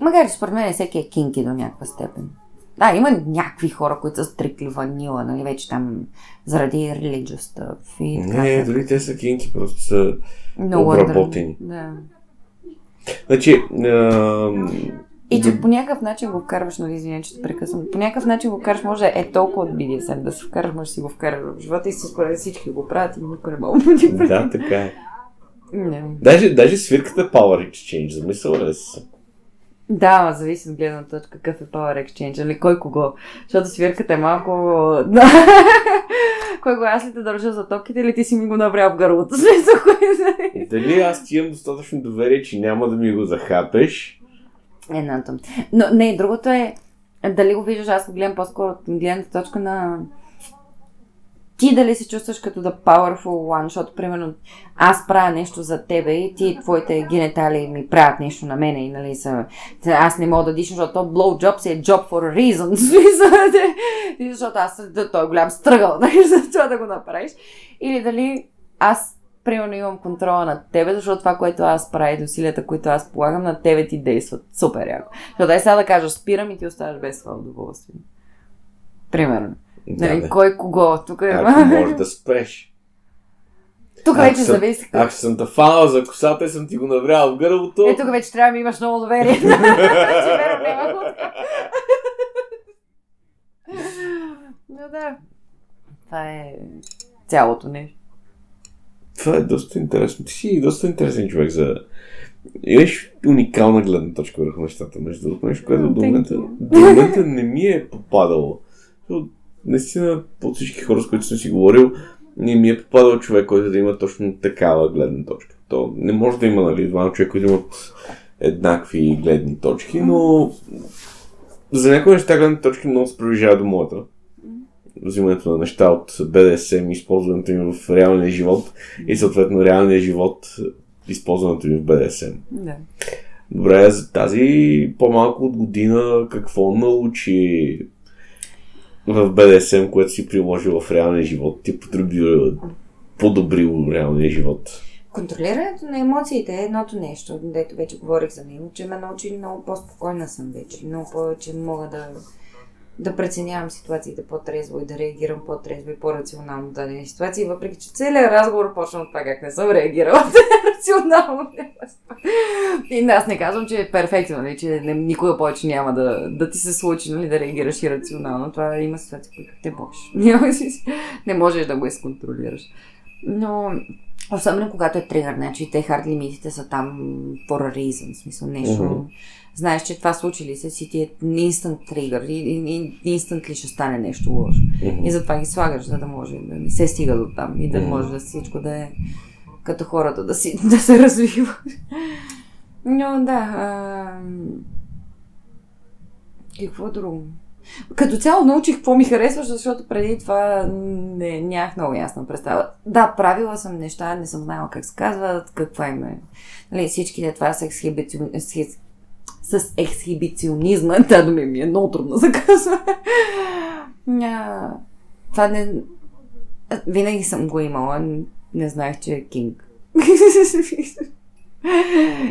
Макар че според мен всеки е кинки до някаква степен. Да, има някакви хора, които са стрикли ванила, нали, вече там заради и така. Не, нататък. дори те са кинки, просто са... Wonder. обработени. Да. Значи, ам, И че по някакъв начин го вкарваш, нали, извиня, че те прекъсвам. По някакъв начин го вкараш, може е толкова от BDSM, да се вкараш, може да си го вкараш в живота и си според всички го правят и никой не мога да ти да, така е. Не. Даже, даже свирката Power Exchange, замисляла ли си? Да, ама зависи от гледна точка какъв е Power Exchange, или кой кого. Защото свирката е малко... Кой го аз ли те държа за топките или ти си ми го набрал в гърлото? Дали аз ти имам достатъчно доверие, че няма да ми го захапеш? Едното. Но не, другото е, дали го виждаш, аз го гледам по-скоро от гледната точка на ти дали се чувстваш като да powerful one, защото, примерно, аз правя нещо за тебе и ти, твоите генитали ми правят нещо на мене и, нали, са, аз не мога да дишам, защото то blowjob си е job for a reason, защото аз, той е голям стръгъл, нали, за това да го направиш. Или дали аз примерно имам контрола над тебе, защото това, което аз правя и усилията, които аз полагам, на тебе ти действат супер яко. Защото дай сега да кажа, спирам и ти оставаш без това удоволствие. Примерно. Да, Нали, бе. кой кого? Тук е. Ако може да спреш. Тук вече съм- зависи. Ако съм те фанал за косата и съм ти го наврял в гърлото, Е, тук вече трябва да имаш много доверие. Че няма лодка. Но да. Това е цялото нещо. Това е доста интересно. Ти си доста интересен човек за... Имаш уникална гледна точка върху нещата, между другото, нещо, което до момента, до момента не ми е попадало. Наистина, от всички хора, с които съм си говорил, не ми е попадал човек, който да има точно такава гледна точка. То не може да има, нали, двама човека, които имат еднакви гледни точки, но за някои неща гледни точки много се приближава до моята. Взимането на неща от BDSM, използването им в реалния живот и съответно реалния живот, използването им в BDSM. Да. Добре, за тази по-малко от година какво научи в BDSM, което си приложил в реалния живот, ти подобрил, подобрил реалния живот? Контролирането на емоциите е едното нещо, дето вече говорих за него, че ме научи много по-спокойна съм вече. Много повече мога да, да преценявам ситуациите по-трезво и да реагирам по-трезво и по-рационално в дадени ситуации, въпреки че целият разговор почна от това как не съм реагирала рационално. И аз не казвам, че е перфектно, нали, че не, никога повече няма да, да ти се случи нали, да реагираш ирационално. Това има ситуации, които те можеш. Не можеш да го изконтролираш. Но Особено когато е тригър, значи те хард лимитите са там for a reason, в смисъл нещо. Мгм. Знаеш, че това случи ли се, си ти е instant тригър и, и, и instantly ще стане нещо лошо. И затова ги слагаш, за да може да не се стига до там и да Мгм. може да всичко да е като хората да, си, да се развива. Но да. А... Какво друго? Като цяло научих какво ми харесва, защото преди това не, нямах много ясна представа. Да, правила съм неща, не съм знала как се казват, каква им е. Нали, всичките това с, ексхибицион... с, ексхибиционизма, та думи ми е много трудно за казва. Това не... Винаги съм го имала, не знаех, че е кинг.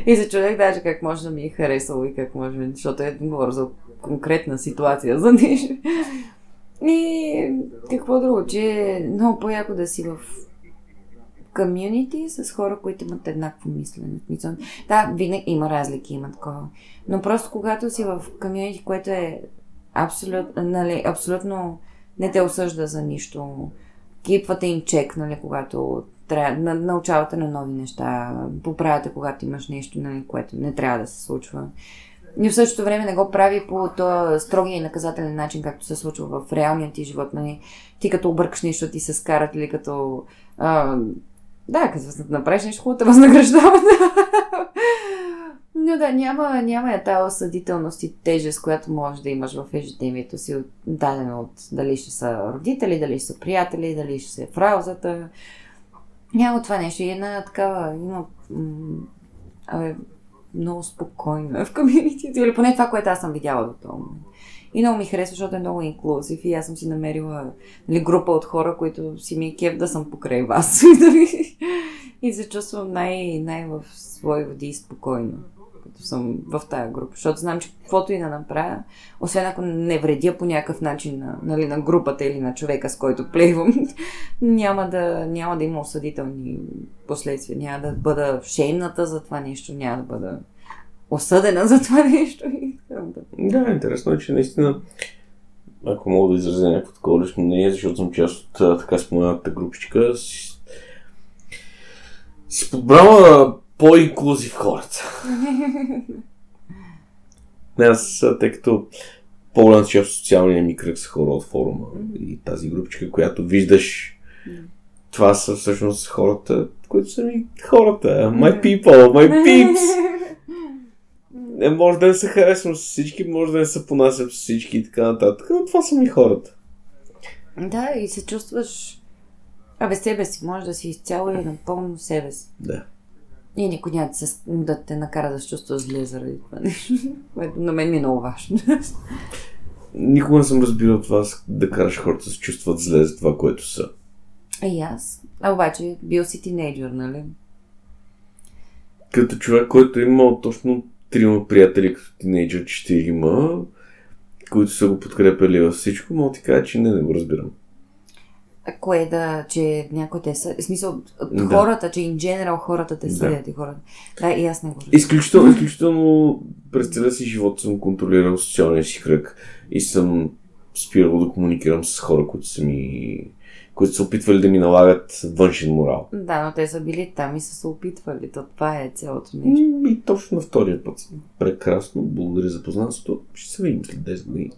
И се чудех даже как може да ми е харесало и как може, защото е говоря за конкретна ситуация за нещо. И какво друго, че е много по-яко да си в комюнити с хора, които имат еднакво мислене. Да, винаги има разлики, има такова. Но просто когато си в комюнити, което е абсолют, нали, абсолютно не те осъжда за нищо, кипвате им чек, нали, когато трябва, на, научавате на нови неща, поправяте, когато имаш нещо, нали, което не трябва да се случва. И в същото време не го прави по този строгия и наказателен начин, както се случва в реалния ти живот. Нали? Ти като объркаш нещо, ти се скарат или като... А, да, като направиш нещо хубаво, те възнаграждават. Но да, няма, няма я тази осъдителност и тежест, която можеш да имаш в ежедневието си, дадено от дали ще са родители, дали ще са приятели, дали ще са в раузата. Няма това нещо. И една такава, има абе, много спокойна в комьюнитито, или поне това, което аз съм видяла до този момент. И много ми харесва, защото е много инклюзив и аз съм си намерила нали, група от хора, които си ми е кеф да съм покрай вас. И да ви- и се чувствам най- най- в свои води спокойно, като съм в тая група. Защото знам, че каквото и да направя, освен ако не вредя по някакъв начин на, нали, на групата или на човека, с който плейвам, няма да, няма да има осъдителни последствия. Няма да бъда шейната за това нещо, няма да бъда осъдена за това нещо. Да, интересно е, че наистина, ако мога да изразя някакво такова лично мнение, защото съм част от така споменатата групичка, си, си подбрала по-инклюзив хората. Не, аз, тъй като по-голямата част от социалния ми кръг са хора от форума и тази групичка, която виждаш, това са всъщност хората, които са ми хората. My people, my peeps. Не може да не се харесвам с всички, може да не се понасям с всички и така нататък, но това са ми хората. Да, и се чувстваш Абе, себе си, може да си изцяло и напълно себе си. Да. И никой няма да, се, да те накара да се чувства зле заради това нещо, на мен ми е много важно. Никога не съм разбирал това да караш хората да се чувстват зле за това, което са. А и аз. А обаче, бил си тинейджър, нали? Като човек, който е имал точно трима приятели като тинейджър, четирима, които са го подкрепили във всичко, мога ти кажа, че не, не го разбирам. Кое да, че някой те са... В смисъл, Да. хората, че in general хората те Да. съдят и хората. Да, и аз не го разбирам. Изключително, изключително през целия си живот съм контролирал социалния си кръг и съм спирал да комуникирам с хора, които са ми които са опитвали да ми налагат външен морал. Да, но те са били там и са се опитвали. То това е цялото нещо. И точно на втория път. Прекрасно, благодаря за познанството. Ще се видим след 10 години.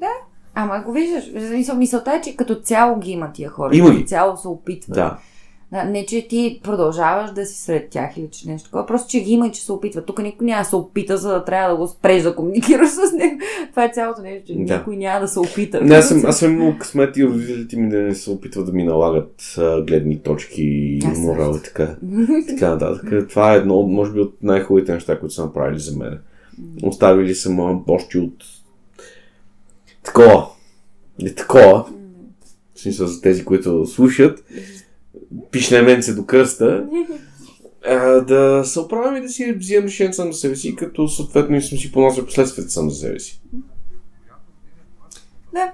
Ама го виждаш, в смисъл, мисълта е, че като цяло ги има тия хора. Има Като цяло се опитват. Да. Да, не, че ти продължаваш да си сред тях или че нещо такова, просто че ги има и че се опитват. Тук никой няма да се опита, за да трябва да го спреш да комуникираш с него. Това е цялото нещо, че Да. никой няма да се опита. Не, аз съм, аз съм имал късмет и родителите ми да не се опитват да ми налагат а, гледни точки и морал и така. така нататък. Това е едно, може би, от най-хубавите неща, които са направили за мен. Оставили са ме още от такова. Не такова. В смисъл за тези, които слушат. Пишнеменце до кръста. А, да се оправям и да си вземам решение сам за себе си, като съответно и съм си поносил последствията сам за себе си. Да.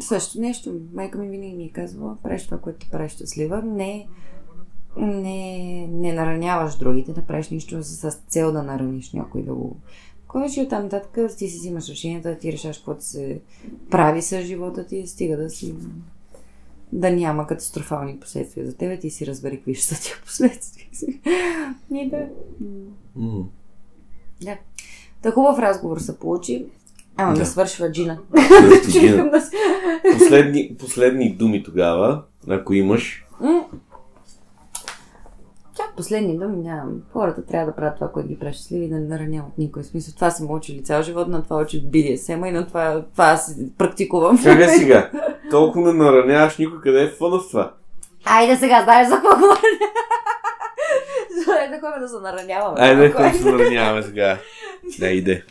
Също нещо. Майка ми винаги ми е казвала, правиш това, което те прави щастлива. Не, не, не нараняваш другите, да правиш нищо с цел да нараниш някой да го... Ходиш и оттам нататък ти си взимаш решенията, ти решаваш какво да се прави с живота ти, стига да си да няма катастрофални последствия за тебе, ти си разбери какви ще са тия последствия. И да. М. Да. Та хубав разговор се получи. Ама да. Да. свършва джина. Да Последни, последни думи тогава, ако имаш. М. Последни думи нямам. Хората трябва да правят това, което ги прави щастливи и да не нараняват никой. В смисъл, това съм учили цял живот, на това учи BDSM и на това, това аз практикувам. Е сега? Толкова не нараняваш никой, къде е фъна в това? Айде сега, знаеш за какво говоря. Айде да ходим да се нараняваме. Айде, Малко, да се нараняваме сега. Да, иде.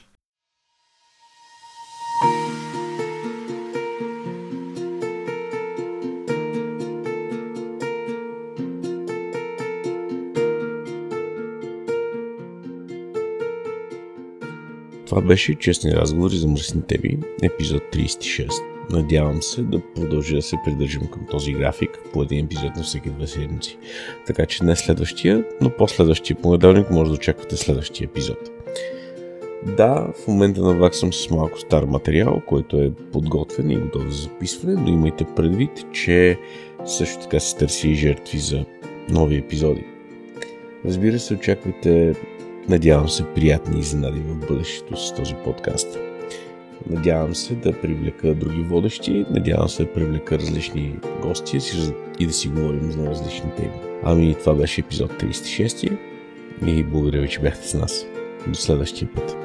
Това беше честни разговори за мръсните ви, епизод 36. Надявам се да продължа да се придържам към този график по един епизод на всеки две седмици. Така че не следващия, но последващия понеделник може да очаквате следващия епизод. Да, в момента наваксам с малко стар материал, който е подготвен и готов за записване, но имайте предвид, че също така се търси и жертви за нови епизоди. Разбира се, очаквайте Надявам се приятни изненади в бъдещето с този подкаст. Надявам се да привлека други водещи, надявам се да привлека различни гости и да си говорим за различни теми. Ами това беше епизод 36 и благодаря ви, че бяхте с нас. До следващия път.